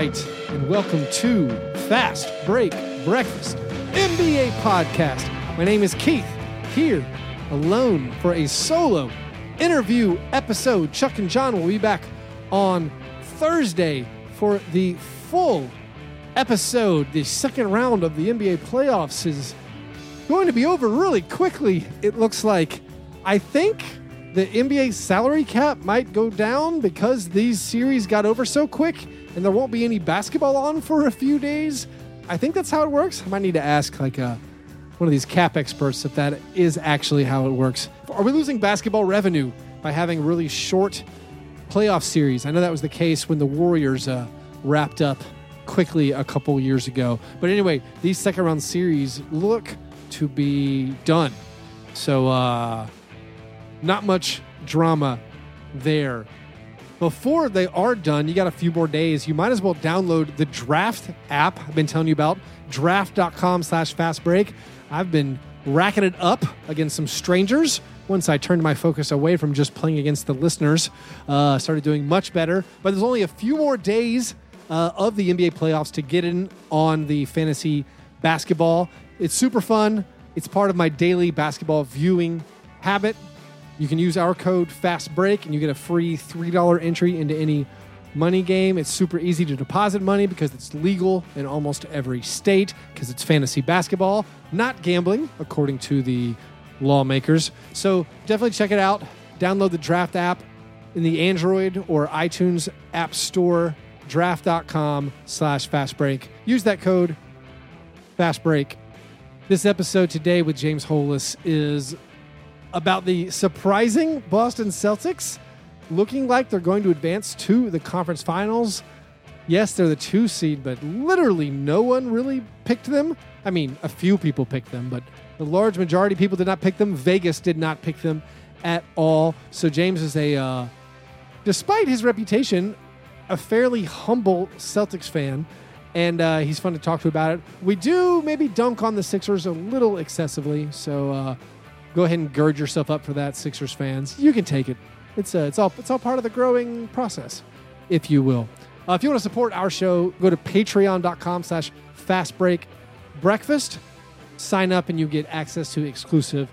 and welcome to Fast Break Breakfast NBA Podcast. My name is Keith, here alone for a solo interview episode. Chuck and John will be back on Thursday for the full episode. The second round of the NBA playoffs is going to be over really quickly, it looks like. I think the NBA salary cap might go down because these series got over so quick and there won't be any basketball on for a few days. I think that's how it works. I might need to ask like uh, one of these cap experts if that is actually how it works. Are we losing basketball revenue by having really short playoff series? I know that was the case when the Warriors uh, wrapped up quickly a couple years ago. But anyway, these second round series look to be done. So, uh, not much drama there. Before they are done, you got a few more days. You might as well download the Draft app I've been telling you about, draft.com slash fast break. I've been racking it up against some strangers. Once I turned my focus away from just playing against the listeners, uh, started doing much better. But there's only a few more days uh, of the NBA playoffs to get in on the fantasy basketball. It's super fun. It's part of my daily basketball viewing habit. You can use our code FASTBREAK and you get a free $3 entry into any money game. It's super easy to deposit money because it's legal in almost every state because it's fantasy basketball, not gambling, according to the lawmakers. So definitely check it out. Download the Draft app in the Android or iTunes App Store, draft.com slash fastbreak. Use that code FASTBREAK. This episode today with James Holas is about the surprising Boston Celtics looking like they're going to advance to the conference finals. Yes, they're the two seed, but literally no one really picked them. I mean, a few people picked them, but the large majority of people did not pick them. Vegas did not pick them at all. So James is a, uh, despite his reputation, a fairly humble Celtics fan, and uh, he's fun to talk to about it. We do maybe dunk on the Sixers a little excessively, so uh, go ahead and gird yourself up for that, Sixers fans. You can take it. It's uh, it's all it's all part of the growing process, if you will. Uh, if you want to support our show, go to patreon.com slash fastbreak breakfast. Sign up and you get access to exclusive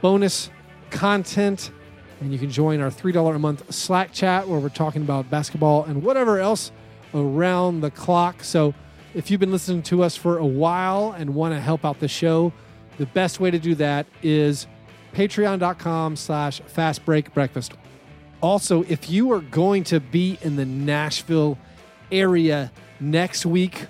bonus content. And you can join our $3 a month Slack chat where we're talking about basketball and whatever else around the clock. So if you've been listening to us for a while and want to help out the show, the best way to do that is patreon.com slash fast break breakfast. Also, if you are going to be in the Nashville area next week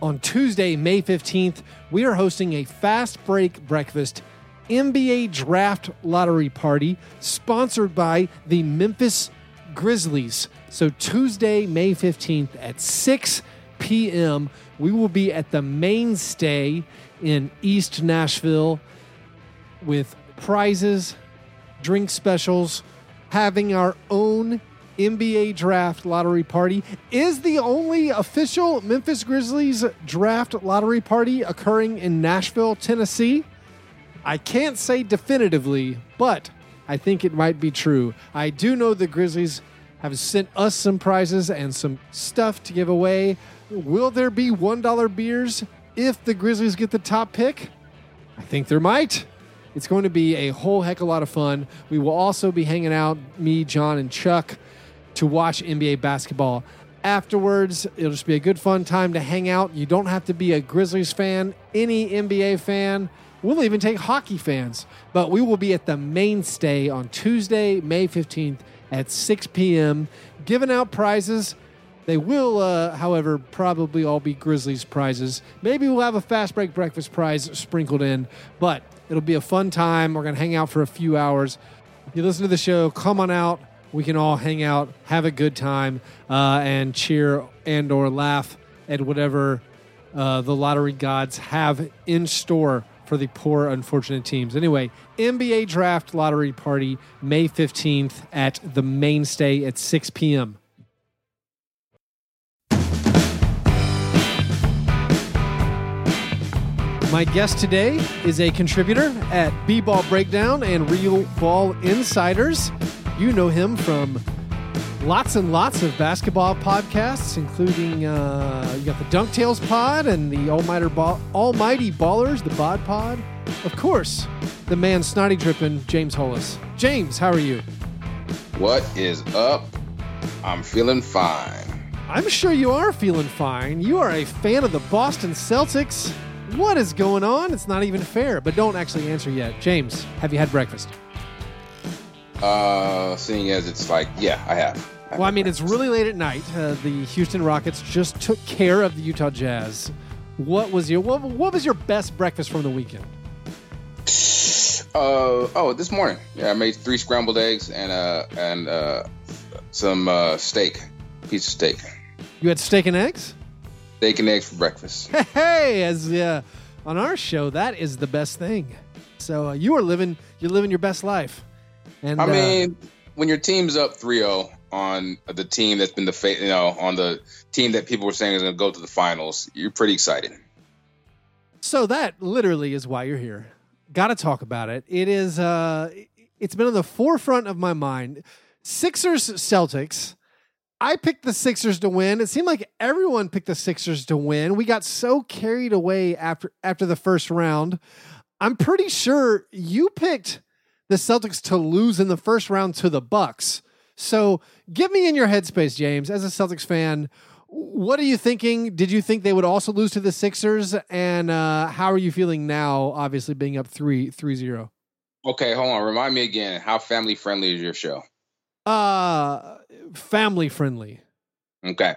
on Tuesday, May 15th, we are hosting a fast break breakfast NBA draft lottery party sponsored by the Memphis Grizzlies. So, Tuesday, May 15th at 6 p.m., we will be at the mainstay in East Nashville with prizes, drink specials, having our own NBA draft lottery party. Is the only official Memphis Grizzlies draft lottery party occurring in Nashville, Tennessee? I can't say definitively, but I think it might be true. I do know the Grizzlies have sent us some prizes and some stuff to give away. Will there be $1 beers if the Grizzlies get the top pick? I think there might. It's going to be a whole heck of a lot of fun. We will also be hanging out, me, John, and Chuck, to watch NBA basketball. Afterwards, it'll just be a good fun time to hang out. You don't have to be a Grizzlies fan, any NBA fan. We'll even take hockey fans. But we will be at the mainstay on Tuesday, May 15th at 6 p.m., giving out prizes. They will, uh, however, probably all be Grizzlies prizes. Maybe we'll have a fast break breakfast prize sprinkled in, but it'll be a fun time. We're going to hang out for a few hours. If you listen to the show, come on out. We can all hang out, have a good time, uh, and cheer and or laugh at whatever uh, the lottery gods have in store for the poor, unfortunate teams. Anyway, NBA Draft Lottery Party, May 15th at the Mainstay at 6 p.m. My guest today is a contributor at B Ball Breakdown and Real Ball Insiders. You know him from Lots and lots of basketball podcasts, including uh, you got the Dunk Tales Pod and the Almighty, Ball- Almighty Ballers, the Bod Pod. Of course, the man Snottie Drippen, James Holas. James, how are you? What is up? I'm feeling fine. I'm sure you are feeling fine. You are a fan of the Boston Celtics. What is going on? It's not even fair, but don't actually answer yet. James, have you had breakfast? Uh, seeing as it's like, yeah, I have. I Well, I mean, it's really late at night. Uh, the Houston Rockets just took care of the Utah Jazz. What was your what, what was your best breakfast from the weekend? Uh oh, this morning, yeah, I made three scrambled eggs and uh and uh some uh steak, piece of steak, You had steak and eggs. And eggs for breakfast. Hey, as uh, on our show, that is the best thing. So uh, you are living you're living your best life. And I uh, mean, when your team's up 3-0 on the team that's been the fa- you know on the team that people were saying is going to go to the finals, you're pretty excited. So that literally is why you're here. Got to talk about it. It is. Uh, it's been on the forefront of my mind. Sixers Celtics. I picked the Sixers to win. It seemed like everyone picked the Sixers to win. We got so carried away after after the first round. I'm pretty sure you picked the Celtics to lose in the first round to the Bucks. So, give me in your headspace, James, as a Celtics fan. What are you thinking? Did you think they would also lose to the Sixers? And uh, how are you feeling now? Obviously, being up three three zero. Okay, hold on. Remind me again. How family friendly is your show? Uh, family friendly. Okay.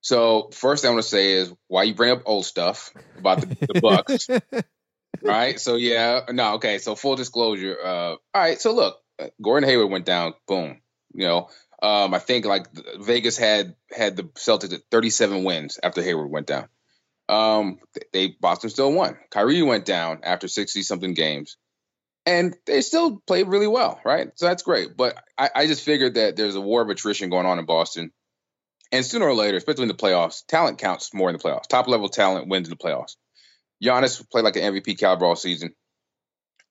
So first thing I want to say is why you bring up old stuff about the, the Bucks. Right. So yeah, no, okay. So full disclosure. Uh, all right. So look, uh, Gordon Hayward went down. Boom. You know, um, I think like Vegas had had the Celtics at 37 wins after Hayward went down. Um, they Boston still won. Kyrie went down after 60 something games, and they still played really well. Right. So that's great. But I, I just figured that there's a war of attrition going on in Boston. And sooner or later, especially in the playoffs, talent counts more in the playoffs. Top level talent wins in the playoffs. Giannis played like an MVP caliber all season.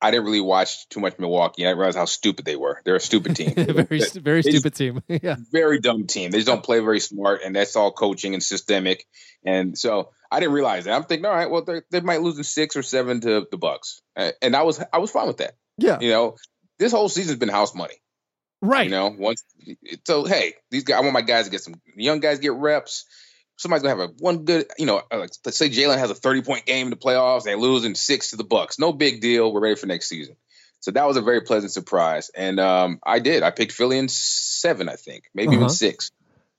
I didn't really watch too much Milwaukee. I realized how stupid they were. They're a stupid team. very very They- stupid team. yeah. very dumb team. They just don't play very smart, and that's all coaching and systemic. And so I didn't realize that. I'm thinking, all right, well, they they might lose in six or seven to the Bucks, and I was I was fine with that. Yeah. You know, this whole season's been house money. Right. You know, once so hey, these guys, I want my guys to get some young guys get reps. Somebody's gonna have a one good, you know, uh, like, let's say Jaylen has a thirty point game in the playoffs, they lose in six to the Bucks. No big deal. We're ready for next season. So that was a very pleasant surprise, and um, I did. I picked Philly in seven, I think, maybe Uh-huh. even six,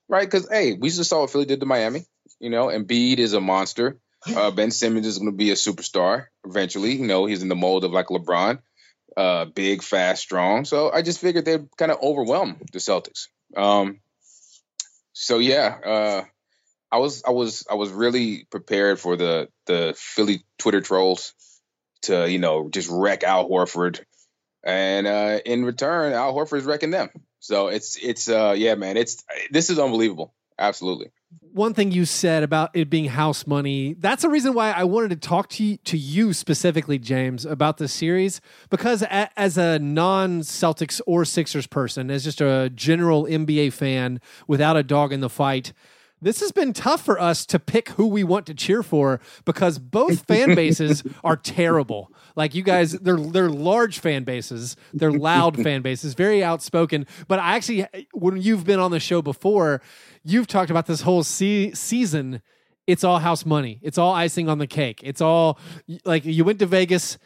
right? Because hey, we just saw what Philly did to Miami. You know, And Embiid is a monster. Uh, ben Simmons is going to be a superstar eventually. You know, he's in the mold of like LeBron uh, big, fast, strong. So I just figured they'd kind of overwhelm the Celtics. Um, so yeah, uh, I was I was I was really prepared for the the Philly Twitter trolls to you know just wreck Al Horford, and uh, in return, Al Horford's wrecking them. So it's it's uh, yeah, man, it's this is unbelievable. Absolutely. one thing you said about it being house money that's the reason why i wanted to talk to you, to you specifically james about this series because a, as a non-celtics or sixers person as just a general nba fan without a dog in the fight this has been tough for us to pick who we want to cheer for because both fan bases are terrible. Like you guys, they're they're large fan bases, they're loud fan bases, very outspoken. But I actually, when you've been on the show before, you've talked about this whole se- season. It's all house money. It's all icing on the cake. It's all like you went to Vegas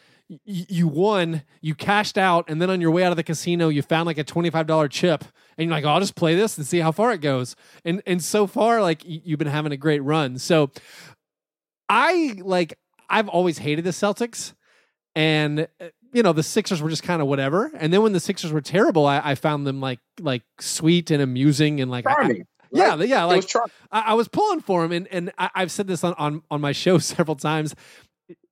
y- you won, you cashed out, and then on your way out of the casino, you found like a $25 chip. And you're like, oh, I'll just play this and see how far it goes. And and so far, like y- you've been having a great run. So I like I've always hated the Celtics. And uh, you know, the Sixers were just kind of whatever. And then when the Sixers were terrible, I, I found them like like sweet and amusing and like I- Charming. yeah, right? yeah, It like was. I, I was pulling for him, and and I, I've said this on, on on my show several times.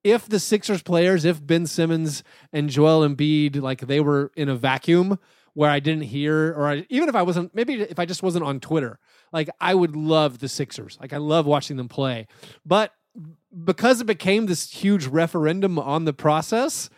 If the Sixers players, if Ben Simmons and Joel Embiid, like they were in a vacuum where I didn't hear, or I, even if I wasn't, maybe if I just wasn't on Twitter, like I would love the Sixers. Like I love watching them play, but because it became this huge referendum on the process,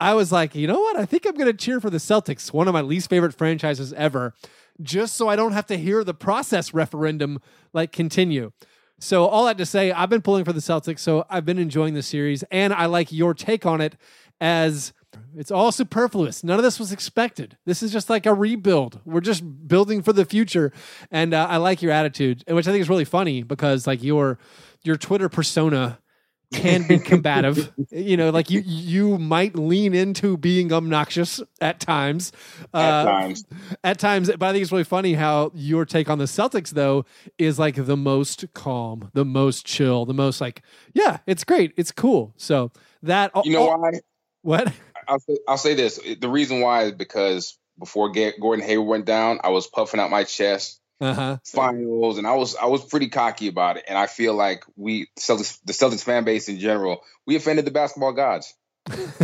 I was like, you know what? I think I'm going to cheer for the Celtics, one of my least favorite franchises ever. just so I don't have to hear the process referendum like continue. So all that to say, I've been pulling for the Celtics, so I've been enjoying the series, and I like your take on it as it's all superfluous. None of this was expected. This is just like a rebuild. We're just building for the future, and uh, I like your attitude, which I think is really funny because like your your Twitter persona can be combative. you know, like you you might lean into being obnoxious at times. Uh, at times. At times, but I think it's really funny how your take on the Celtics though is like the most calm, the most chill, the most like, yeah, it's great, it's cool. So that you know oh, why? What? I'll say, I'll say this. The reason why is because before Gordon Hayward went down, I was puffing out my chest uh-huh. finals, and I was I was pretty cocky about it. And I feel like we Celtics, the Celtics fan base in general, we offended the basketball gods.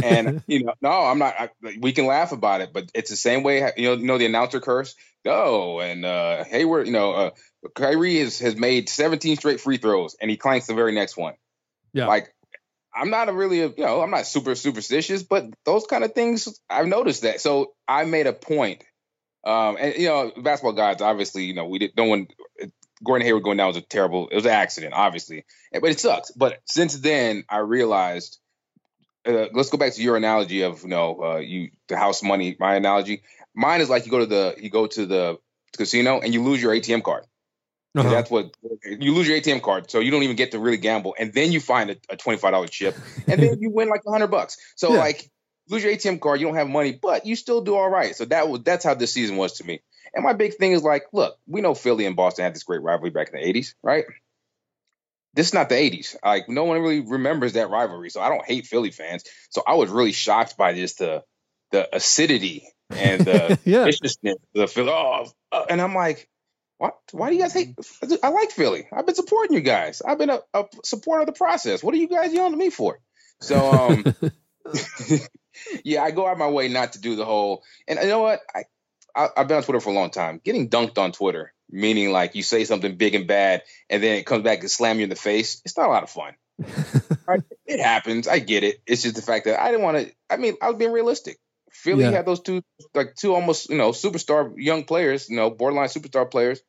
and you know, no, I'm not. I, we can laugh about it, but it's the same way. You know, you know the announcer curse. Go and uh, Hayward. You know, uh, Kyrie has has made 17 straight free throws, and he clanks the very next one. Yeah, like I'm not a really, you know, I'm not super superstitious, but those kind of things I've noticed that. So I made a point um, and you know, basketball guys, obviously, you know, we didn't. No one. Gordon Hayward going down was a terrible. It was an accident, obviously, but it sucks. But since then, I realized. Uh, let's go back to your analogy of you know uh, you the house money. My analogy, mine is like you go to the you go to the casino and you lose your ATM card. Uh-huh. That's what you lose your ATM card, so you don't even get to really gamble, and then you find a, a twenty five dollar chip, and then you win like a hundred bucks. So yeah. like lose your ATM card, you don't have money, but you still do all right. So that was that's how this season was to me. And my big thing is like, look, we know Philly and Boston had this great rivalry back in the 80s, right? This is not the 80s. Like no one really remembers that rivalry. So I don't hate Philly fans. So I was really shocked by just the the acidity and the yeah. viciousness the Philly. Oh, uh, and I'm like, what? Why do you guys hate? I like Philly. I've been supporting you guys. I've been a, a supporter of the process. What are you guys yelling at me for? So um yeah, I go out my way not to do the whole. And you know what? I, I have been on Twitter for a long time. Getting dunked on Twitter, meaning like you say something big and bad, and then it comes back and slam you in the face. It's not a lot of fun. right? It happens. I get it. It's just the fact that I didn't want to. I mean, I was being realistic. Philly yeah. had those two, like two almost, you know, superstar young players, you know, borderline superstar players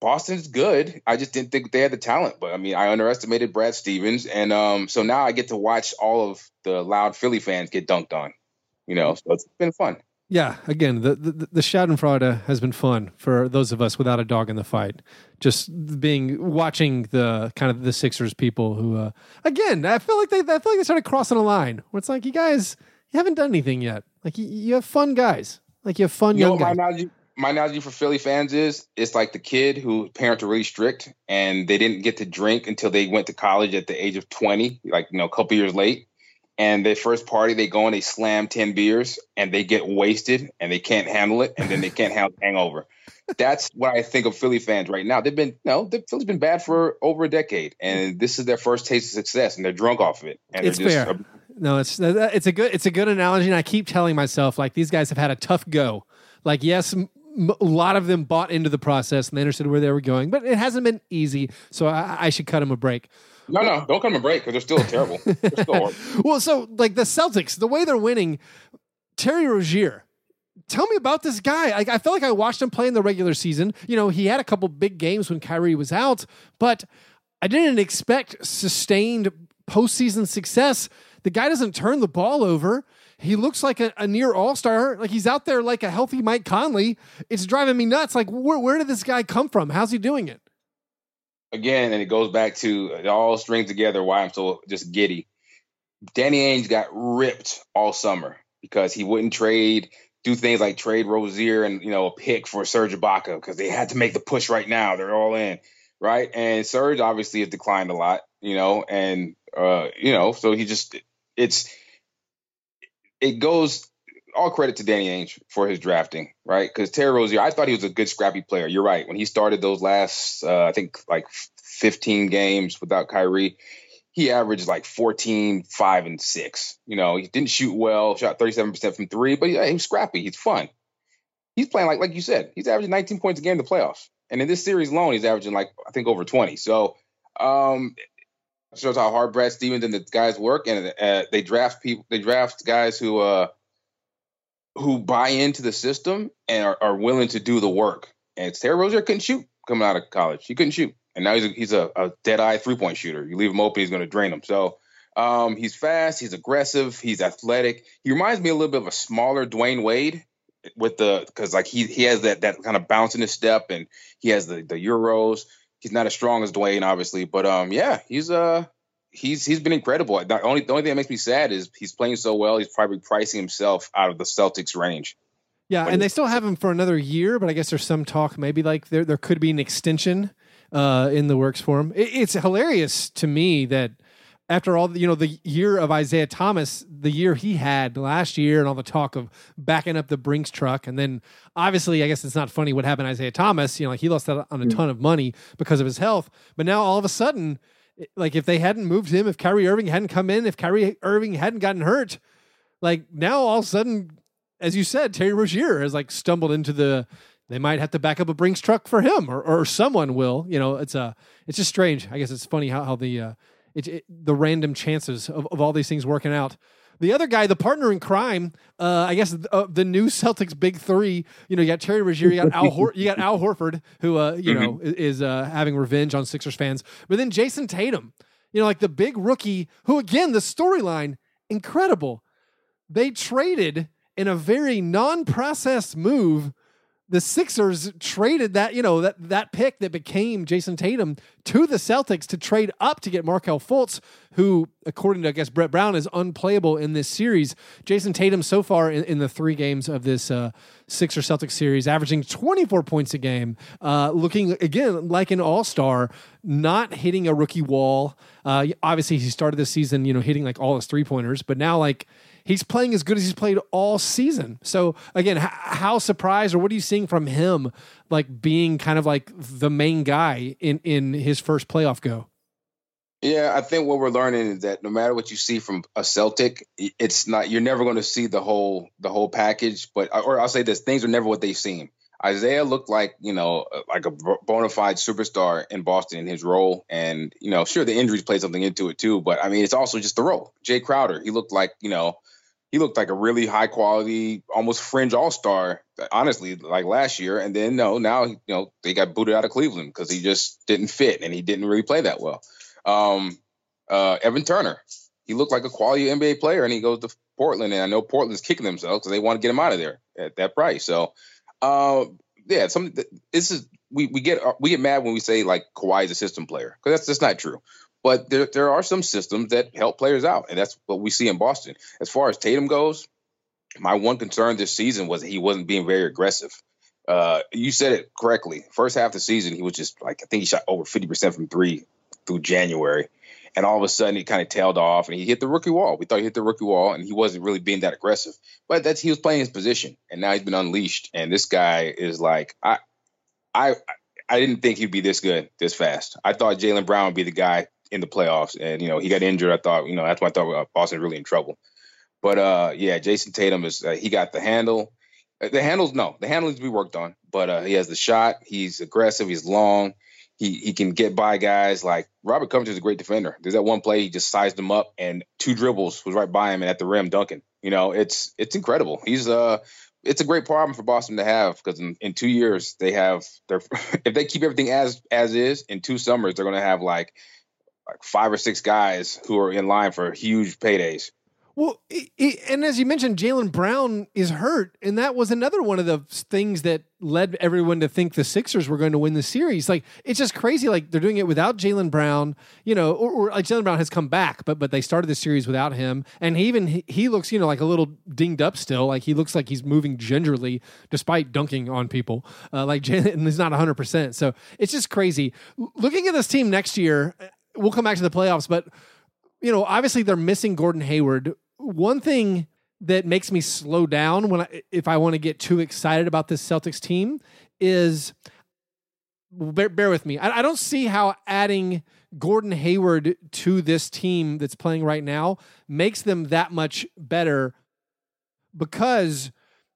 Boston's good. I just didn't think they had the talent. But I mean, I underestimated Brad Stevens, and um, so now I get to watch all of the loud Philly fans get dunked on. You know, so it's been fun. Yeah, again, the the, the Schadenfreude has been fun for those of us without a dog in the fight. Just being watching the kind of the Sixers people who, uh, again, I feel like they I feel like they started crossing a line where it's like you guys you haven't done anything yet. Like you, you have fun guys. Like you have fun you young guys. Analogy, my analogy for Philly fans is it's like the kid whose parents are really strict and they didn't get to drink until they went to college at the age of 20, like, you know, a couple years late. And their first party, they go and they slam 10 beers and they get wasted and they can't handle it. And then they can't handle the hangover. That's what I think of Philly fans right now. They've been, no, the Philly's been bad for over a decade. And this is their first taste of success and they're drunk off of it. And it's just, fair. no, it's, it's a good, it's a good analogy. And I keep telling myself, like, these guys have had a tough go. Like, yes, a lot of them bought into the process and they understood where they were going, but it hasn't been easy. So I, I should cut them a break. No, no, don't cut them a break because they're still terrible. They're still well, so like the Celtics, the way they're winning, Terry Rozier. Tell me about this guy. I, I felt like I watched him play in the regular season. You know, he had a couple big games when Kyrie was out, but I didn't expect sustained postseason success. The guy doesn't turn the ball over. He looks like a, a near all star. Like he's out there like a healthy Mike Conley. It's driving me nuts. Like where where did this guy come from? How's he doing it? Again, and it goes back to it all strings together. Why I'm so just giddy. Danny Ainge got ripped all summer because he wouldn't trade, do things like trade Rozier and you know a pick for Serge Ibaka because they had to make the push right now. They're all in, right? And Serge obviously has declined a lot, you know, and uh, you know, so he just it's it goes all credit to Danny Ainge for his drafting, right? Because Terry Rozier, I thought he was a good scrappy player. You're right. When he started those last, uh, I think like 15 games without Kyrie, he averaged like 14, 5, and 6. You know, he didn't shoot well, shot 37% from three, but yeah, he was scrappy. He's fun. He's playing like like you said, he's averaging 19 points a game in the playoffs. And in this series alone, he's averaging like I think over 20. So um shows how hard Brad Stevens and the guys work, and uh, they draft people. They draft guys who uh, who buy into the system and are, are willing to do the work. And Terry Rozier couldn't shoot coming out of college. He couldn't shoot, and now he's a, he's a, a dead eye three point shooter. You leave him open, he's going to drain them. So um, he's fast, he's aggressive, he's athletic. He reminds me a little bit of a smaller Dwyane Wade with the because like he he has that that kind of bounce in his step, and he has the the euros. He's not as strong as Dwyane, obviously, but um, yeah, he's uh he's he's been incredible. The only the only thing that makes me sad is he's playing so well. He's probably pricing himself out of the Celtics range. Yeah, and they still have him for another year, but I guess there's some talk maybe like there there could be an extension uh, in the works for him. It, it's hilarious to me that after all, you know, the year of Isaiah Thomas, the year he had last year, and all the talk of backing up the Brinks truck, and then obviously, I guess it's not funny what happened to Isaiah Thomas. You know, like he lost out on a ton of money because of his health, but now all of a sudden, like if they hadn't moved him, if Kyrie Irving hadn't come in, if Kyrie Irving hadn't gotten hurt, like now all of a sudden as you said, Terry Rozier has like stumbled into the. They might have to back up a Brinks truck for him, or, or someone will. You know, it's a. It's just strange. I guess it's funny how how the uh, it, it, the random chances of, of all these things working out. The other guy, the partner in crime, uh, I guess uh, the new Celtics big three. You know, you got Terry Rozier, you got Al, Hor- you got Al Horford, who uh, you mm-hmm. know is uh, having revenge on Sixers fans. But then Jayson Tatum, you know, like the big rookie, who again the storyline incredible. They traded in a very non-processed move, the Sixers traded that, you know, that that pick that became Jayson Tatum to the Celtics to trade up to get Markelle Fultz, who, according to I guess Brett Brown, is unplayable in this series. Jayson Tatum so far in, in the three games of this uh, Sixer Celtics series, averaging 24 points a game, uh, looking again like an all star, not hitting a rookie wall. Uh, obviously, he started the season, you know, hitting like all his three pointers, but now like he's playing as good as he's played all season. So again, h- how surprised or what are you seeing from him, like being kind of like the main guy in in his first playoff go? Yeah, I think what we're learning is that no matter what you see from a Celtic, it's not you're never going to see the whole the whole package. But uh, or I'll say this: things are never what they seem. Isaiah looked like you know uh, like a bona fide superstar in Boston in his role, and you know sure the injuries played something into it too, but I mean it's also just the role. Jae Crowder, he looked like you know he looked like a really high quality, almost fringe all star, honestly, like last year. And then no, now you know they got booted out of Cleveland because he just didn't fit and he didn't really play that well. Um, uh, Evan Turner, he looked like a quality NBA player, and he goes to Portland, and I know Portland's kicking themselves because they want to get him out of there at that price. So, uh, yeah, some this is we we get we get mad when we say like Kawhi is a system player because that's just not true. But there, there are some systems that help players out, and that's what we see in Boston. As far as Tatum goes, my one concern this season was that he wasn't being very aggressive. Uh, you said it correctly. First half of the season, he was just like I think he shot over fifty percent from three through January, and all of a sudden he kind of tailed off and he hit the rookie wall. We thought he hit the rookie wall, and he wasn't really being that aggressive. But that's he was playing his position, and now he's been unleashed. And this guy is like I, I, I didn't think he'd be this good this fast. I thought Jaylen Brown would be the guy in the playoffs. And you know, he got injured. I thought, you know, that's why I thought uh, Boston really in trouble. But uh, yeah, Jayson Tatum is uh, he got the handle. Uh, the handles, no, the handle needs to be worked on. But uh, he has the shot. He's aggressive. He's long. He he can get by guys like Robert Covington is a great defender. There's that one play he just sized him up and two dribbles was right by him and at the rim dunking. You know, it's it's incredible. He's uh it's a great problem for Boston to have because in, in two years they have their if they keep everything as as is in two summers they're going to have like like five or six guys who are in line for huge paydays. Well, and as you mentioned, Jaylen Brown is hurt, and that was another one of the things that led everyone to think the Sixers were going to win the series. Like it's just crazy. Like they're doing it without Jaylen Brown, you know, or, or like Jaylen Brown has come back, but but they started the series without him, and he even he, looks, you know, like a little dinged up still. Like he looks like he's moving gingerly despite dunking on people. Uh, like Jaylen is not hundred percent. So it's just crazy. Looking at this team next year, we'll come back to the playoffs, but you know, obviously they're missing Gordon Hayward. One thing that makes me slow down when I, if I want to get too excited about this Celtics team is bear, bear with me. I, I, don't see how adding Gordon Hayward to this team that's playing right now makes them that much better because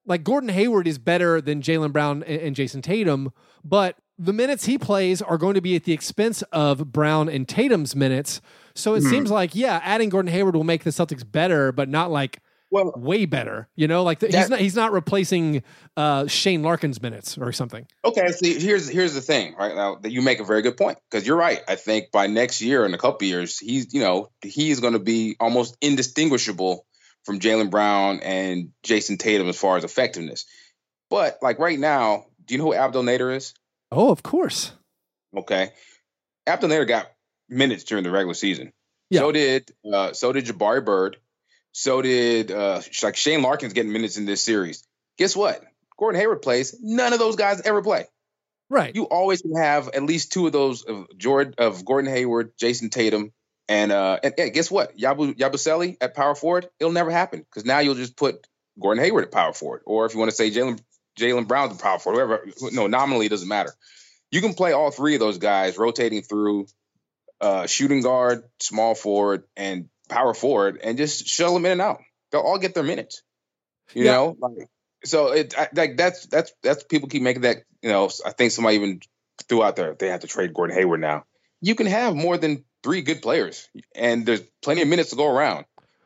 like Gordon Hayward is better than Jaylen Brown and, and Jayson Tatum, but the minutes he plays are going to be at the expense of Brown and Tatum's minutes. So it mm seems like, yeah, adding Gordon Hayward will make the Celtics better, but not like well, way better. You know, like the, that, he's not he's not replacing uh, Shane Larkin's minutes or something. Okay, see, here's here's the thing. Right now, that you make a very good point because you're right. I think by next year in a couple years, he's you know he's going to be almost indistinguishable from Jaylen Brown and Jayson Tatum as far as effectiveness. But like right now, do you know who Abdel Nader is? Oh, of course. Okay, Abdel Nader got minutes during the regular season. Yeah. So did uh, so did Jabari Bird. So did uh, like Shane Larkin's getting minutes in this series. Guess what? Gordon Hayward plays. None of those guys ever play. Right. You always can have at least two of those of George of Gordon Hayward, Jayson Tatum, and uh and, and guess what? Yabu Yabusele at power forward. It'll never happen because now you'll just put Gordon Hayward at power forward, or if you want to say Jaylen Jaylen Brown at power forward, whoever. No, nominally it doesn't matter. You can play all three of those guys rotating through uh, shooting guard, small forward, and power forward, and just shuttle them in and out. They'll all get their minutes. You yeah. know, like so it I, like that's that's that's people keep making that. You know, I think somebody even threw out there they have to trade Gordon Hayward now. You can have more than three good players, and there's plenty of minutes to go around.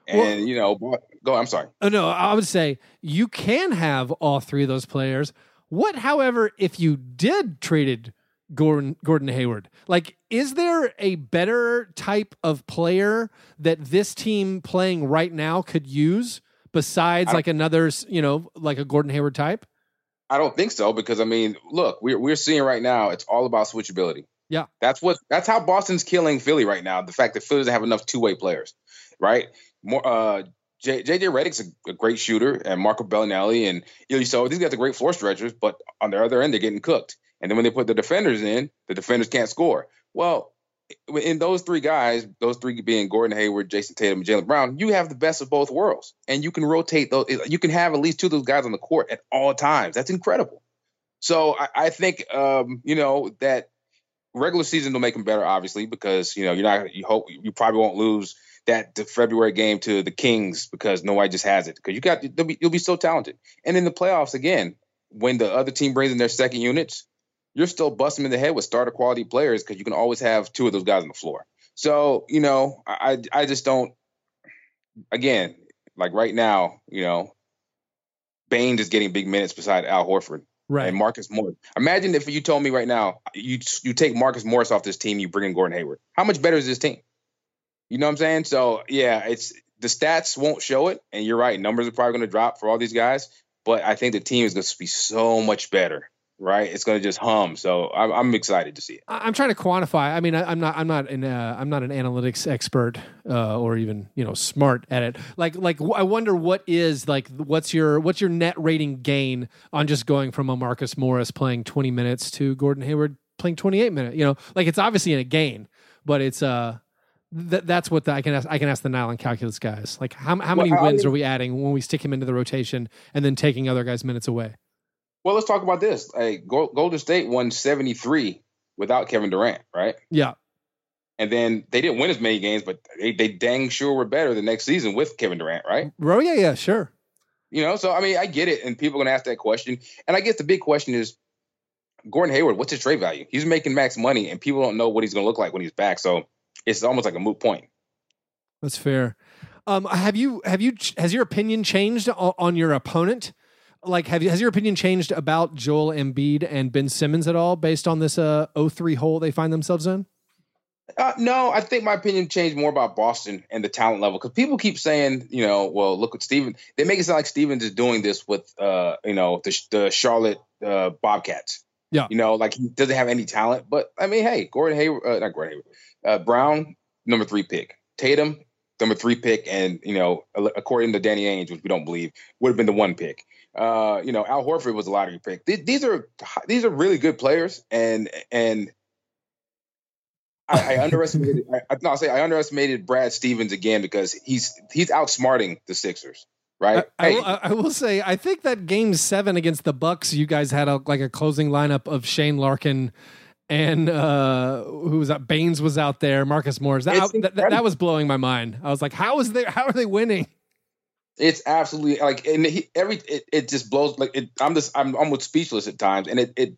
And well, you know, go. I'm sorry. Oh no, I would say you can have all three of those players. What, however, if you did traded Gordon Gordon Hayward. Like, is there a better type of player that this team playing right now could use besides like another, you know, like a Gordon Hayward type? I don't think so because I mean, look, we're we're seeing right now it's all about switchability. Yeah, that's what that's how Boston's killing Philly right now. The fact that Philly doesn't have enough two way players, right? More uh, J, JJ Redick's a, a, great shooter, and Marco Belinelli and you know, so these guys are great floor stretchers, but on the other end they're getting cooked. And then when they put the defenders in, the defenders can't score. Well, in those three guys, those three being Gordon Hayward, Jayson Tatum, and Jaylen Brown, you have the best of both worlds, and you can rotate those. You can have at least two of those guys on the court at all times. That's incredible. So I, I think um, you know that regular season will make them better, obviously, because you know you're not. You hope you probably won't lose that February game to the Kings because nobody just has it because you got you'll be, you'll be so talented. And in the playoffs again, when the other team brings in their second units, you're still busting in the head with starter quality players because you can always have two of those guys on the floor. So, you know, I I just don't again, like right now, you know, Bane is getting big minutes beside Al Horford. Right. And Marcus Morris. Imagine if you told me right now, you you take Marcus Morris off this team, you bring in Gordon Hayward. How much better is this team? You know what I'm saying? So yeah, it's the stats won't show it, and you're right. Numbers are probably going to drop for all these guys, but I think the team is going to be so much better right? It's going to just hum. So I'm, I'm, excited to see it. I'm trying to quantify. I mean, I, am not, I'm not an, uh, I'm not an analytics expert uh, or even you know smart at it. Like, like I wonder what is like, what's your, what's your net rating gain on just going from a Marcus Morris playing 20 minutes to Gordon Hayward playing 28 minutes? You know, like it's obviously in a gain, but it's uh. Th- that's what the, I can ask. I can ask the Nylon calculus guys. Like, how how many well, wins mean, are we adding when we stick him into the rotation and then taking other guys' minutes away? Well, let's talk about this. Like Golden State won 73 without Kevin Durant, right? Yeah. And then they didn't win as many games, but they, they dang sure were better the next season with Kevin Durant, right? Oh, yeah, yeah, sure. You know, so I mean, I get it, and people are gonna ask that question. And I guess the big question is Gordon Hayward, what's his trade value? He's making max money, and people don't know what he's gonna look like when he's back. So it's almost like a moot point. That's fair. Um, have you have you has your opinion changed on your opponent? like have you, has your opinion changed about Joel Embiid and Ben Simmons at all based on this uh 03 hole they find themselves in? Uh, no, I think my opinion changed more about Boston and the talent level because people keep saying, you know, well, look at Steven. They make it sound like Stevens is doing this with, uh, you know, the, the Charlotte uh, Bobcats. Yeah, you know, like he doesn't have any talent. But I mean, hey, Gordon Hayward, uh, not Gordon Hayward, uh, Brown, number three pick, Tatum, number three pick, and you know, according to Danny Ainge, which we don't believe, would have been the one pick. Uh, you know, Al Horford was a lottery pick. These are these are really good players, and and I, I underestimated. I, no, I'll say I underestimated Brad Stevens again because he's he's outsmarting the Sixers. Right. I, I, will, I, will, say I think that game seven against the Bucks, you guys had a like a closing lineup of Shane Larkin and uh who was that? Baynes was out there, Marcus Morris. That, that, that, was blowing my mind. I was like, how is they how are they winning? It's absolutely like and he, every it, it just blows like it, I'm just I'm almost speechless at times, and it it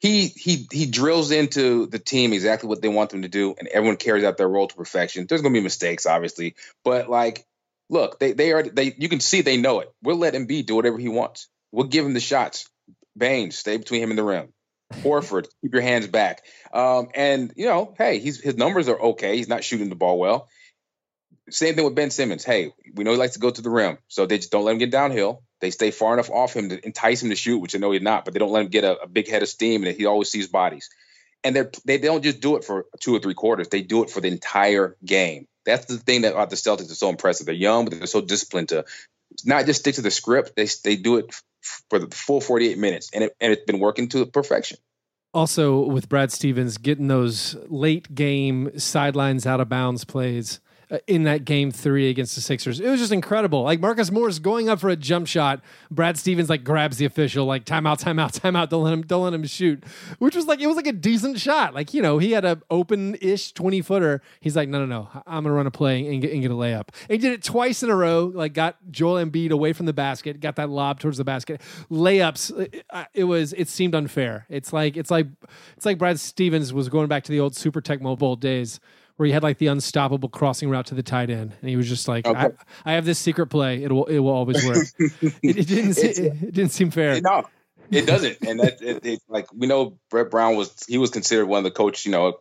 he he he drills into the team exactly what they want them to do, and everyone carries out their role to perfection. There's going to be mistakes, obviously, but like look, they they are they. You can see they know it. We'll let Embiid do whatever he wants. We'll give him the shots. Baynes, stay between him and the rim. Horford, keep your hands back. Um, and you know, hey, he's his numbers are okay. He's not shooting the ball well. Same thing with Ben Simmons. Hey, we know he likes to go to the rim, so they just don't let him get downhill. They stay far enough off him to entice him to shoot, which I know he's not, but they don't let him get a, a big head of steam, and he always sees bodies. And they they don't just do it for two or three quarters; they do it for the entire game. That's the thing that about the Celtics is so impressive. They're young, but they're so disciplined to not just stick to the script. They they do it for the full 48 minutes, and it, and it's been working to perfection. Also, with Brad Stevens getting those late game sidelines out of bounds plays in that game three against the Sixers. It was just incredible. Like Marcus Morris going up for a jump shot. Brad Stevens like grabs the official, like timeout, timeout, timeout. Don't let him, don't let him shoot. Which was like it was like a decent shot. Like you know he had a open ish twenty footer. He's like, no, no, no. I'm gonna run a play and get, and get a layup. And he did it twice in a row. Like got Joel Embiid away from the basket. Got that lob towards the basket. Layups. It, uh, was. It seemed unfair. It's like it's like it's like Brad Stevens was going back to the old Super Tecmo Bowl days where he had like the unstoppable crossing route to the tight end, and he was just like, okay. I, I, have this secret play. It will it will always work." it, it, didn't it, it, didn't seem fair. No, it doesn't. And that it, like we know Brett Brown was he was considered one of the coach. You know,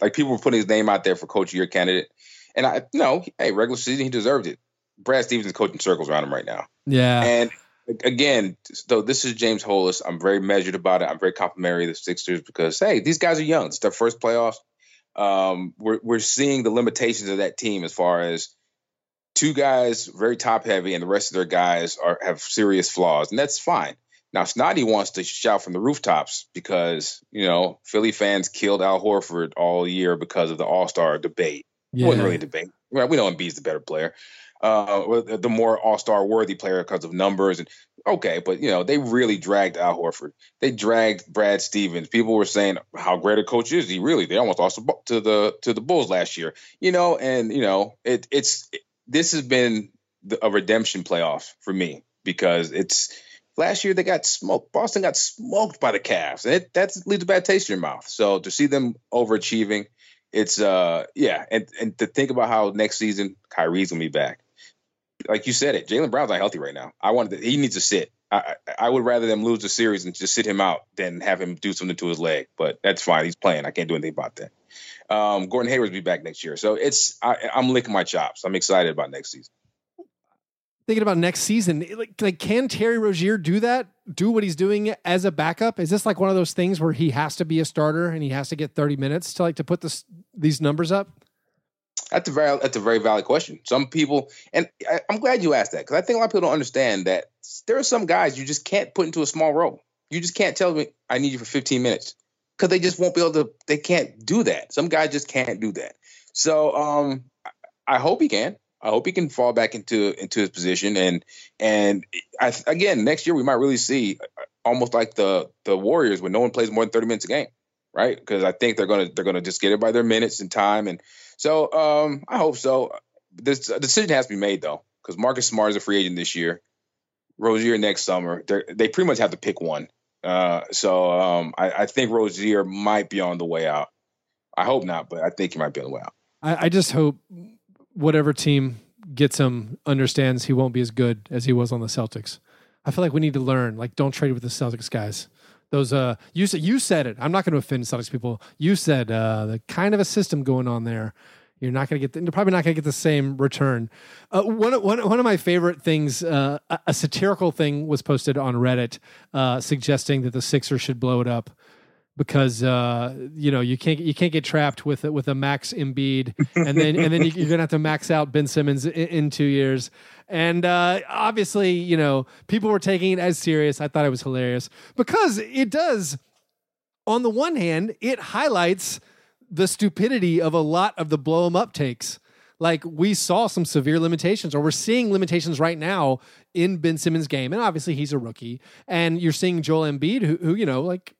like people were putting his name out there for coach year candidate, and I you know, hey, regular season he deserved it. Brad Stevens is coaching circles around him right now. Yeah, and again, so this is James Holas. I'm very measured about it. I'm very complimentary of the Sixers because hey, these guys are young. It's their first playoffs um, we're we're seeing the limitations of that team as far as two guys very top heavy and the rest of their guys are have serious flaws, and that's fine. Now Snottie wants to shout from the rooftops because you know Philly fans killed Al Horford all year because of the All Star debate. Yeah. It wasn't really a debate. We know Embiid's the better player, uh, the more All Star worthy player because of numbers and okay, but you know they really dragged Al Horford. They dragged Brad Stevens. People were saying how great a coach is he? Really, they almost lost to the to the Bulls last year. You know, and you know it, it's it, this has been a redemption playoff for me because it's last year they got smoked. Boston got smoked by the Cavs, and it that leaves a bad taste in your mouth. So to see them overachieving, it's uh yeah, and and to think about how next season Kyrie's gonna be back like you said it, Jaylen Brown's not healthy right now. I wanted to, he needs to sit. I, I would rather them lose the series and just sit him out than have him do something to his leg. But that's fine. He's playing. I can't do anything about that. Um, Gordon Hayward's be back next year, so it's I, I'm licking my chops. I'm excited about next season. Thinking about next season, like, like can Terry Rozier do that? Do what he's doing as a backup? Is this like one of those things where he has to be a starter and he has to get 30 minutes to like to put this these numbers up? That's a very that's a very valid question. Some people, and I, am glad you asked that because I think a lot of people don't understand that there are some guys you just can't put into a small role. You just can't tell me I need you for 15 minutes because they just won't be able to. They can't do that. Some guys just can't do that. So um, I hope he can. I hope he can fall back into into his position and and I, again next year we might really see uh, almost like the the Warriors when no one plays more than 30 minutes a game, right? Because I think they're gonna they're gonna just get it by their minutes and time and so um, I hope so. This decision has to be made though, because Marcus Smart is a free agent this year. Rozier next summer. They're, they pretty much have to pick one. Uh, so um, I, I, think Rozier might be on the way out. I hope not, but I think he might be on the way out. I, I just hope whatever team gets him understands he won't be as good as he was on the Celtics. I feel like we need to learn. Like, don't trade with the Celtics guys those uh you said you said it. I'm not going to offend Celtics people. You said uh the kind of a system going on there. You're not going to get. The, you're probably not going to get the same return. Uh, one, one, one of my favorite things, uh, a, a, satirical thing, was posted on Reddit, uh, suggesting that the Sixers should blow it up because uh, you know you can't you can't get trapped with with a max Embiid, and then and then you're gonna have to max out Ben Simmons in, in two years. And uh, obviously, you know, people were taking it as serious. I thought it was hilarious because it does. On the one hand, it highlights the stupidity of a lot of the blow them up takes. Like we saw some severe limitations, or we're seeing limitations right now in Ben Simmons' game, and obviously he's a rookie. And you're seeing Joel Embiid, who, who you know, like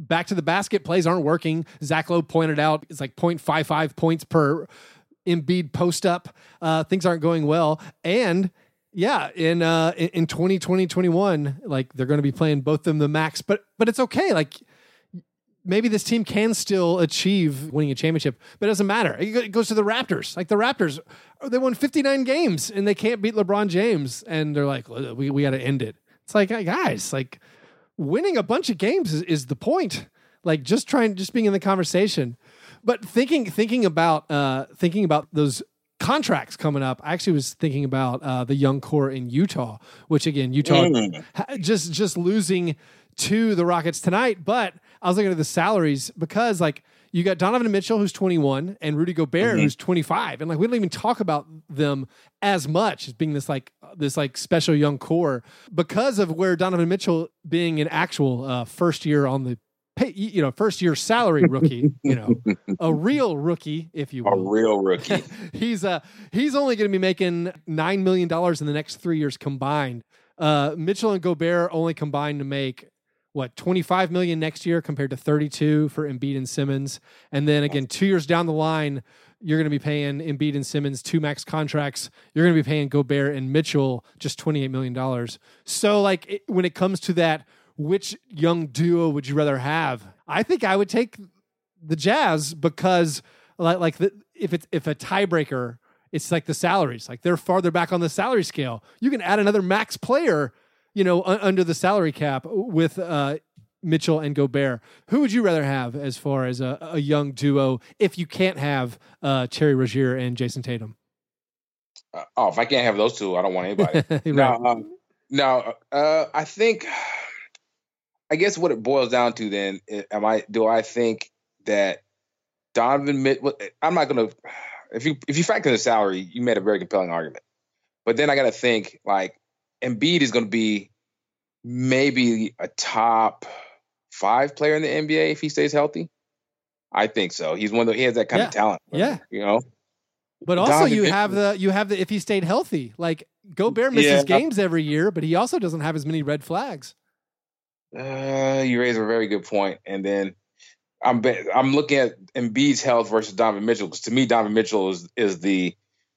back to the basket plays aren't working. Zach Lowe pointed out it's like 0.55 points per Embiid post up. Uh, things aren't going well. And yeah, in uh in 2020, 21, like they're going to be playing both of them the max, but but it's okay. Like maybe this team can still achieve winning a championship, but it doesn't matter. It goes to the Raptors. Like the Raptors, they won 59 games and they can't beat LeBron James, and they're like, we, we got to end it. It's like, guys, like winning a bunch of games is, is the point. Like just trying, just being in the conversation. But thinking, thinking about, uh, thinking about those contracts coming up. I actually was thinking about uh, the young core in Utah, which again, Utah mm. just just losing to the Rockets tonight. But I was looking at the salaries because like you got Donovan Mitchell who's 21 and Rudy Gobert mm-hmm. who's 25, and like we don't even talk about them as much as being this like this like special young core because of where Donovan Mitchell being an actual uh, first year on the pay, you know, first year salary rookie, you know, a real rookie, if you will. A real rookie. he's uh he's only going to be making nine million dollars in the next three years combined. Uh, Mitchell and Gobert only combined to make what 25 million next year compared to 32 for Embiid and Simmons. And then again, two years down the line, you're going to be paying Embiid and Simmons two max contracts. You're going to be paying Gobert and Mitchell just 28 million dollars. So like it, when it comes to that which young duo would you rather have? I think I would take the Jazz because like like the, if it's if a tiebreaker, it's like the salaries. Like they're farther back on the salary scale. You can add another max player, you know, u- under the salary cap with uh, Mitchell and Gobert. Who would you rather have as far as a, a young duo if you can't have uh, Terry Rozier and Jayson Tatum? Uh, oh, if I can't have those two, I don't want anybody. right. No, um, no. Uh, I think I guess what it boils down to then, am I do I think that Donovan? I'm not gonna. If you if you factor the salary, you made a very compelling argument. But then I got to think like Embiid is going to be maybe a top five player in the NBA if he stays healthy. I think so. He's one of the, he has that kind yeah. of talent. Yeah, you know. But also, Donovan you have the you have the if he stayed healthy, like Gobert misses yeah. games every year, but he also doesn't have as many red flags. Uh, you raise a very good point. And then I'm I'm looking at Embiid's health versus Donovan Mitchell because to me Donovan Mitchell is is the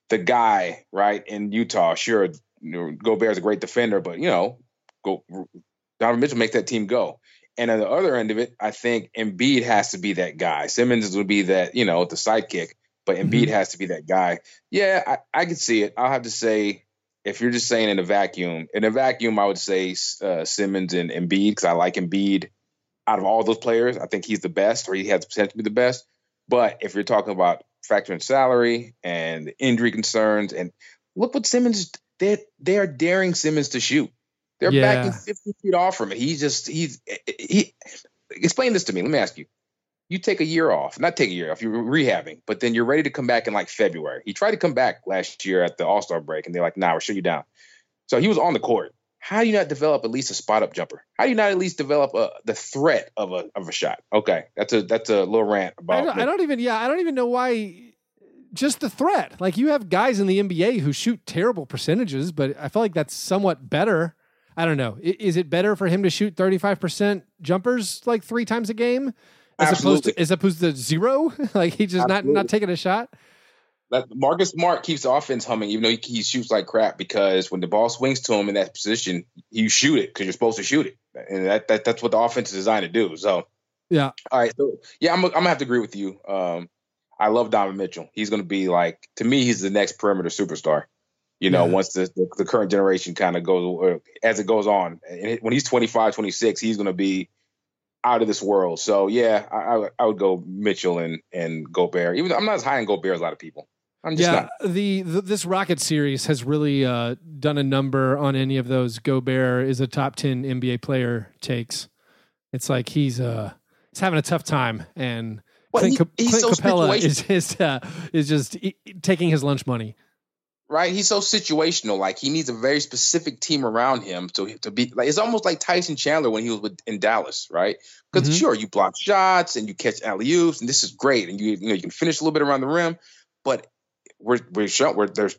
the guy right in Utah. Sure, Gobert's a great defender, but you know, go Donovan Mitchell makes that team go. And on the other end of it, I think Embiid has to be that guy. Simmons would be that you know the sidekick, but Embiid mm-hmm. has to be that guy. Yeah, I, I can see it. I'll have to say if you're just saying in a vacuum, in a vacuum, I would say uh, Simmons and Embiid because I like Embiid. Out of all those players, I think he's the best, or he has the potential to be the best. But if you're talking about factoring salary and injury concerns, and look what Simmons they they are daring Simmons to shoot. They're yeah. backing 50 feet off from it. He's just he's he. Explain this to me. Let me ask you you take a year off, not take a year off, you're rehabbing, but then you're ready to come back in like February. He tried to come back last year at the All Star break, and they're like, "Nah, we're shut you down." So he was on the court. How do you not develop at least a spot up jumper? How do you not at least develop a, the threat of a of a shot? Okay, that's a that's a little rant about. I don't, I don't even yeah, I don't even know why. Just the threat. Like you have guys in the NBA who shoot terrible percentages, but I feel like that's somewhat better. I don't know. Is it better for him to shoot 35% jumpers like three times a game as Absolutely. opposed to as opposed to zero. like he's just Absolutely. not not taking a shot. That Marcus Smart keeps the offense humming, even though he, he, shoots like crap. Because when the ball swings to him in that position, you shoot it because you're supposed to shoot it, and that, that that's what the offense is designed to do. So, yeah. All right. So yeah, I'm I'm gonna have to agree with you. Um, I love Donovan Mitchell. He's gonna be like to me, he's the next perimeter superstar. You know, yeah. once the, the, the current generation kind of goes as it goes on, and when he's 25, 26, he's gonna be out of this world. So yeah, I, I would go Mitchell and and Gobert. Even though I'm not as high on Gobert as a lot of people. I'm just yeah, not. The, the this Rocket series has really uh, done a number on any of those. Gobert is a top ten NBA player takes. It's like he's uh he's having a tough time, and well, Clint, he, Clint so Capela is is, uh, is just taking his lunch money right? He's so situational. Like he needs a very specific team around him to to be like it's almost like Tyson Chandler when he was with, in Dallas, right? Because mm-hmm. sure, you block shots and you catch alley oops, and this is great, and you you know you can finish a little bit around the rim, but we're we're shown where there's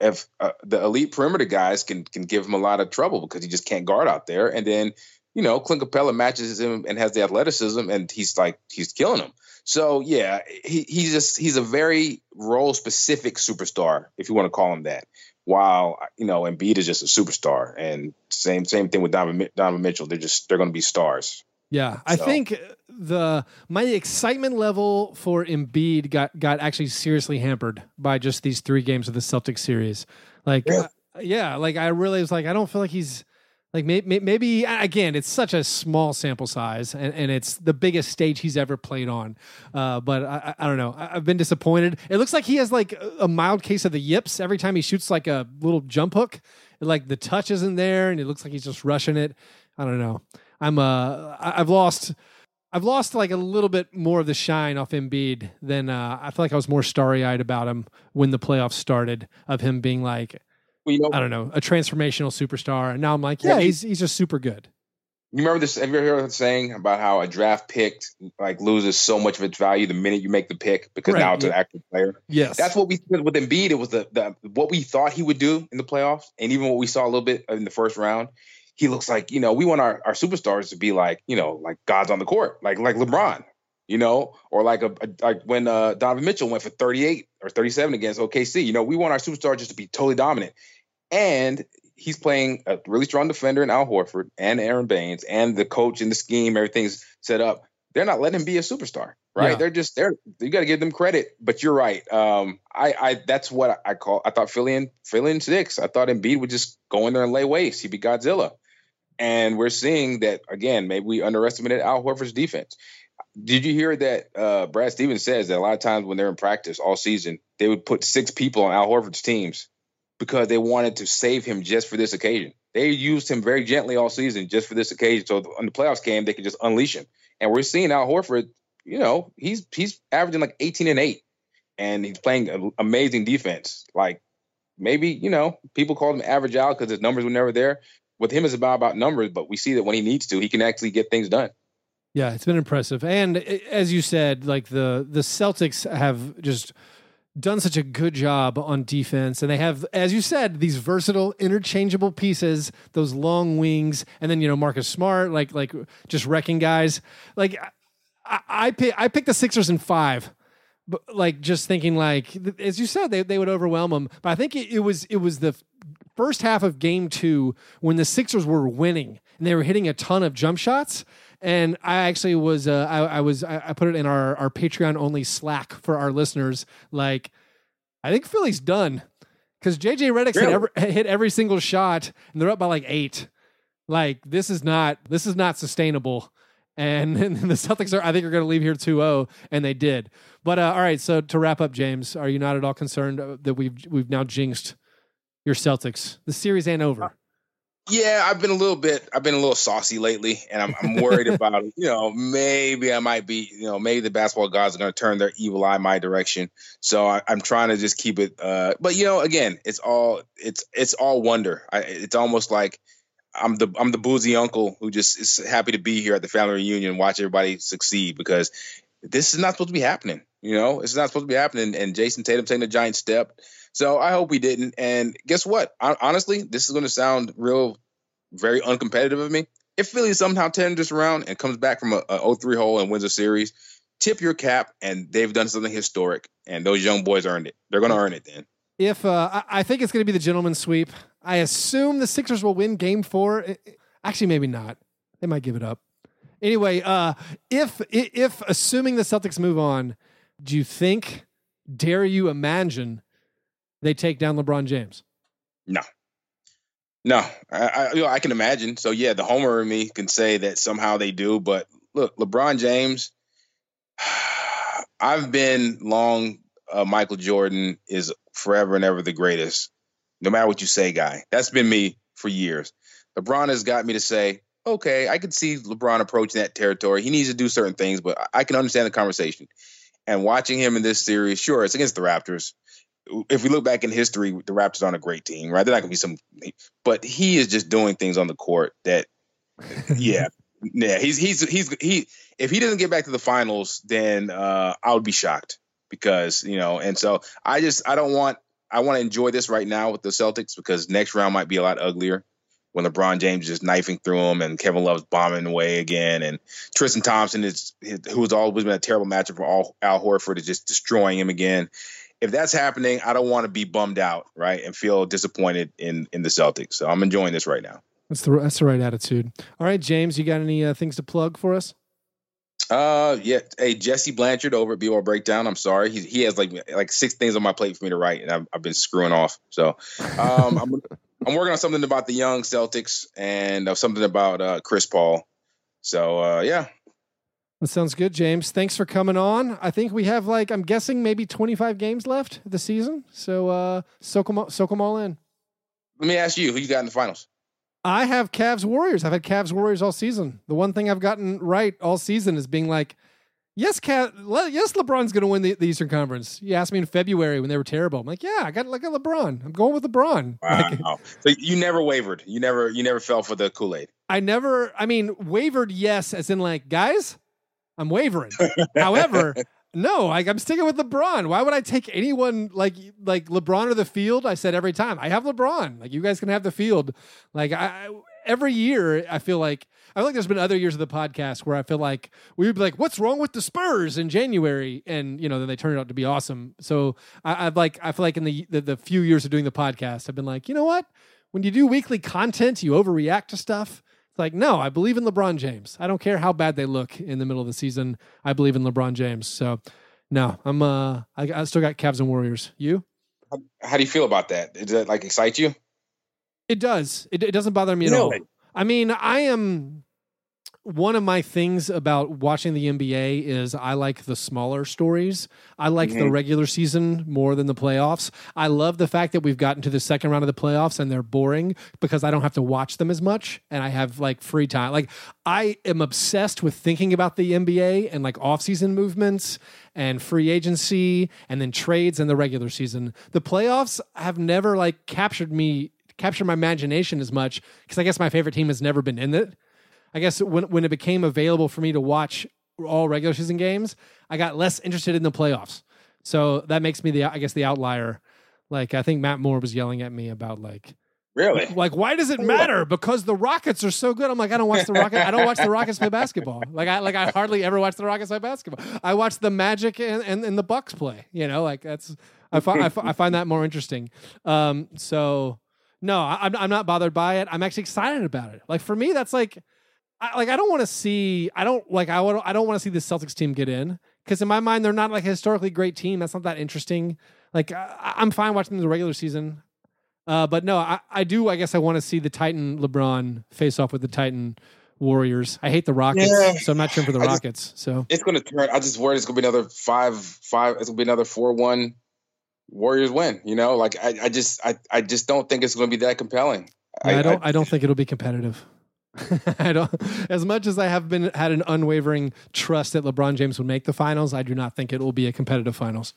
if uh, the elite perimeter guys can can give him a lot of trouble because he just can't guard out there, and then you know Clint Capela matches him and has the athleticism, and he's like he's killing him. So yeah, he he's just he's a very role specific superstar, if you want to call him that. While you know Embiid is just a superstar, and same same thing with Donovan, Donovan Mitchell. They're just they're going to be stars. Yeah, I think the my excitement level for Embiid got got actually seriously hampered by just these three games of the Celtics series. Like, yeah, uh, yeah like I really was like, I don't feel like he's like maybe, maybe again, it's such a small sample size, and, and it's the biggest stage he's ever played on. Uh, but I, I, don't know. I, have been disappointed. It looks like he has like a mild case of the yips every time he shoots like a little jump hook. Like the touch isn't there, and it looks like he's just rushing it. I don't know. I'm uh, I've lost. I've lost like a little bit more of the shine off Embiid than uh, I feel like I was more starry eyed about him when the playoffs started. Of him being like well, you know, I don't know, a transformational superstar. And now I'm like, yeah, yeah he's he's just super good. You remember this? Have you ever heard the saying about how a draft pick like loses so much of its value the minute you make the pick because right. now it's yeah. an active player? Yes, that's what we did with Embiid. It was the, the what we thought he would do in the playoffs, and even what we saw a little bit in the first round. He looks like you know we want our, our superstars to be like you know like gods on the court, like like LeBron, you know, or like a, a like when uh, Donovan Mitchell went for 38 or 37 against OKC. You know, we want our superstars just to be totally dominant. And he's playing a really strong defender in Al Horford and Aron Baynes, and the coach and the scheme, everything's set up. They're not letting him be a superstar, right? Yeah. They're just there. You got to give them credit. But you're right. Um, I, I, that's what I call. I thought Philly and Philly and six. I thought Embiid would just go in there and lay waste. He'd be Godzilla. And we're seeing that again. Maybe we underestimated Al Horford's defense. Did you hear that uh, Brad Stevens says that a lot of times when they're in practice all season, they would put six people on Al Horford's teams because they wanted to save him just for this occasion. They used him very gently all season just for this occasion. So when the playoffs came, they could just unleash him. And we're seeing Al Horford, you know, he's he's averaging like 18 and 8 and he's playing amazing defense. Like maybe, you know, people call him average Al because his numbers were never there. With him, it's about about numbers, but we see that when he needs to, he can actually get things done. Yeah, it's been impressive. And eh, as you said, like the the Celtics have just done such a good job on defense and they have as you said these versatile interchangeable pieces those long wings and then you know Marcus Smart like like just wrecking guys. Like I I pick I picked the Sixers in 5 but like just thinking like as you said they they would overwhelm them but I think it, it was it was the first half of game 2 when the Sixers were winning and they were hitting a ton of jump shots and I actually was uh, I, I, was I, I, put it in our our Patreon only Slack for our listeners. Like, I think Philly's done because JJ Redick really? hit, every, hit every single shot, and they're up by like eight. Like this is not this is not sustainable. And, and the Celtics are I think are going to leave here 2-0 and they did. But uh, all right, so to wrap up James, are you not at all concerned uh, that we've we've now jinxed your Celtics? The series ain't over. Yeah, I've been a little bit. I've been a little saucy lately, and I'm, I'm worried about You know, maybe I might be. You know, maybe the basketball gods are going to turn their evil eye my direction. So I, am trying to just keep it. Uh, but you know, again, it's all it's it's all wonder. I, it's almost like I'm the I'm the boozy uncle who just is happy to be here at the family reunion, and watch everybody succeed because this is not supposed to be happening. You know, it's not supposed to be happening. And Jayson Tatum taking a giant step. So I hope we didn't. And guess what? I, honestly, this is going to sound real, very uncompetitive of me. If Philly somehow turns this around and comes back from a, a 03 hole and wins a series, tip your cap, and they've done something historic. And those young boys earned it. They're going to earn it then. If uh, I think it's going to be the gentleman's sweep. I assume the Sixers will win Game Four. Actually, maybe not. They might give it up. Anyway, uh, if if assuming the Celtics move on, do you think? Dare you imagine they take down LeBron James? No. No, I, I, you know, I can imagine. So yeah, the homer in me can say that somehow they do. But look, LeBron James. I've been long. Uh, Michael Jordan is forever and ever the greatest, no matter what you say, guy. That's been me for years. LeBron has got me to say, okay, I could see LeBron approaching that territory. He needs to do certain things, but I can understand the conversation. And watching him in this series, sure, it's against the Raptors. If we look back in history, the Raptors aren't a great team, right? They're not gonna be some, but he is just doing things on the court that, yeah, yeah. He's he's he's he. If he doesn't get back to the finals, then uh, I would be shocked because you know. And so I just I don't want I want to enjoy this right now with the Celtics because next round might be a lot uglier when LeBron James is just knifing through him and Kevin Love's bombing away again and Tristan Thompson is who has always been a terrible matchup for all, Al Horford is just destroying him again. If that's happening, I don't want to be bummed out, right, and feel disappointed in in the Celtics. So I'm enjoying this right now. That's the that's the right attitude. All right, James, you got any uh, things to plug for us? Uh, yeah. Hey, Jesse Blanchard over at BR Breakdown. I'm sorry, he he has like like six things on my plate for me to write, and I've, I've been screwing off. So, um, I'm I'm working on something about the young Celtics and uh, something about uh, Chris Paul. So, uh, yeah. That sounds good, James. Thanks for coming on. I think we have like I'm guessing maybe 25 games left the season. So uh, soak them all, soak them all in. Let me ask you, who you got in the finals? I have Cavs Warriors. I've had Cavs Warriors all season. The one thing I've gotten right all season is being like, yes, Cav, Le- yes, LeBron's going to win the, the, Eastern Conference. You asked me in February when they were terrible. I'm like, yeah, I got like a LeBron. I'm going with LeBron. Wow. Like, so you never wavered. You never you never fell for the Kool Aid. I never. I mean, wavered. Yes, as in like, guys, I'm wavering. However. No, like I'm sticking with LeBron. Why would I take anyone like like LeBron or the field? I said every time I have LeBron. Like you guys can have the field. Like I every year I feel like I feel like there's been other years of the podcast where I feel like we would be like, "What's wrong with the Spurs?" in January, and you know then they turned out to be awesome. So I, I've like I feel like in the, the the few years of doing the podcast, I've been like, you know what? When you do weekly content, you overreact to stuff. Like, no, I believe in LeBron James. I don't care how bad they look in the middle of the season. I believe in LeBron James. So, no, I'm uh, I, I still got Cavs and Warriors. You? How, how, do you feel about that? Does that like excite you? It does. It, it doesn't bother me at all. I mean, I am one of my things about watching the NBA is I like the smaller stories. I like mm-hmm. the regular season more than the playoffs. I love the fact that we've gotten to the second round of the playoffs and they're boring because I don't have to watch them as much and I have like free time. Like I am obsessed with thinking about the NBA and like off-season movements and free agency and then trades in the regular season. The playoffs have never like captured me captured my imagination as much because I guess my favorite team has never been in it. I guess when when it became available for me to watch all regular season games, I got less interested in the playoffs. So that makes me the I guess the outlier. Like I think Matt Moore was yelling at me about like Really? Like, why does it matter? Because the Rockets are so good. I'm like, I don't watch the Rockets. I don't watch the Rockets play basketball. Like, I like I hardly ever watch the Rockets play basketball. I watch the Magic and, and, and the Bucks play. You know, like that's I find I, I find that more interesting. Um, so no, I, I'm I'm not bothered by it. I'm actually excited about it. Like for me, that's like I, like I don't want to see I don't like I want I don't want to see the Celtics team get in because in my mind they're not like a historically great team. That's not that interesting. Like I, am fine watching the regular season, uh, but no, I, I do. I guess I want to see the Titan LeBron face off with the Titan Warriors. I hate the Rockets, yeah. so I'm not cheering for the I Rockets. Just, so it's going to turn. I just worried it's going to be another five five. It's going to be another four one. Warriors win. You know, like I, I just I, I just don't think it's going to be that compelling. Yeah, I, I don't I don't think it'll be competitive. I don't. As much as I have been had an unwavering trust that LeBron James would make the finals, I do not think it will be a competitive finals.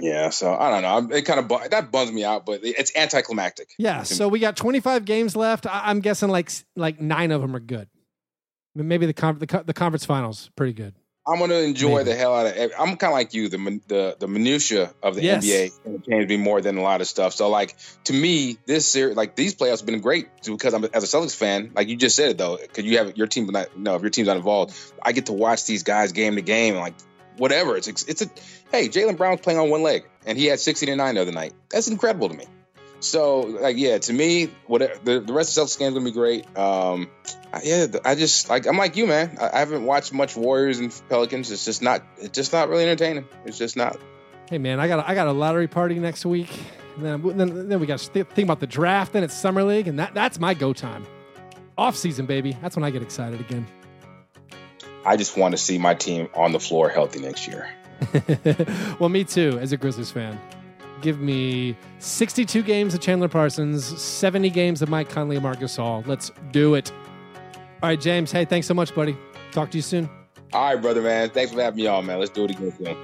Yeah, so I don't know. It kind of that bums me out, but it's anticlimactic. Yeah, so we got 25 games left. I, am guessing like like nine of them are good. Maybe the con- the, the conference finals pretty good. I'm gonna enjoy Maybe. the hell out of. it. I'm kind of like you. The the the minutia of the yes. NBA entertains me more than a lot of stuff. So like to me, this series, like these playoffs, have been great because I'm as a Celtics fan. Like you just said it though, because you have your team not. No, if your team's not involved, I get to watch these guys game to game. Like whatever. It's it's a hey, Jaylen Brown's playing on one leg, and he had 16 and nine the other night. That's incredible to me. So like yeah, to me, what the, the rest of Celtics game's gonna be great. Um, yeah, I just like I'm like you, man. I, I haven't watched much Warriors and Pelicans. It's just not. It's just not really entertaining. It's just not. Hey, man, I got a, I got a lottery party next week. And then, then, then we got to think about the draft. Then it's summer league, and that that's my go time. Off season, baby. That's when I get excited again. I just want to see my team on the floor healthy next year. well, me too, as a Grizzlies fan. Give me 62 games of Chandler Parsons, 70 games of Mike Conley and Marc Gasol. Let's do it. All right, James. Hey, thanks so much, buddy. Talk to you soon. All right, brother, man. Thanks for having me on, man. Let's do it again soon.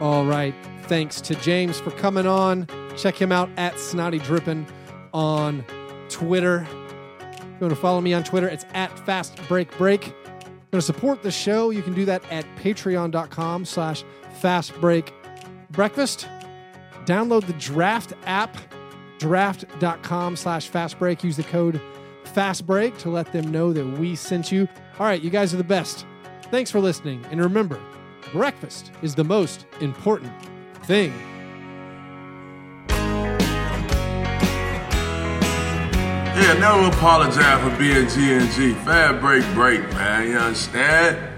All right. Thanks to James for coming on. Check him out at Snottie Drippen on Twitter. If you want to follow me on Twitter, it's at Fast Break Break. Want to support the show, you can do that at patreon.com slash fast break breakfast. Download the draft app draft.com slash fastbreak. Use the code fastbreak to let them know that we sent you. All right, you guys are the best. Thanks for listening. And remember, breakfast is the most important thing. Yeah, never apologize for being G and G. Fast break, break, man. You understand?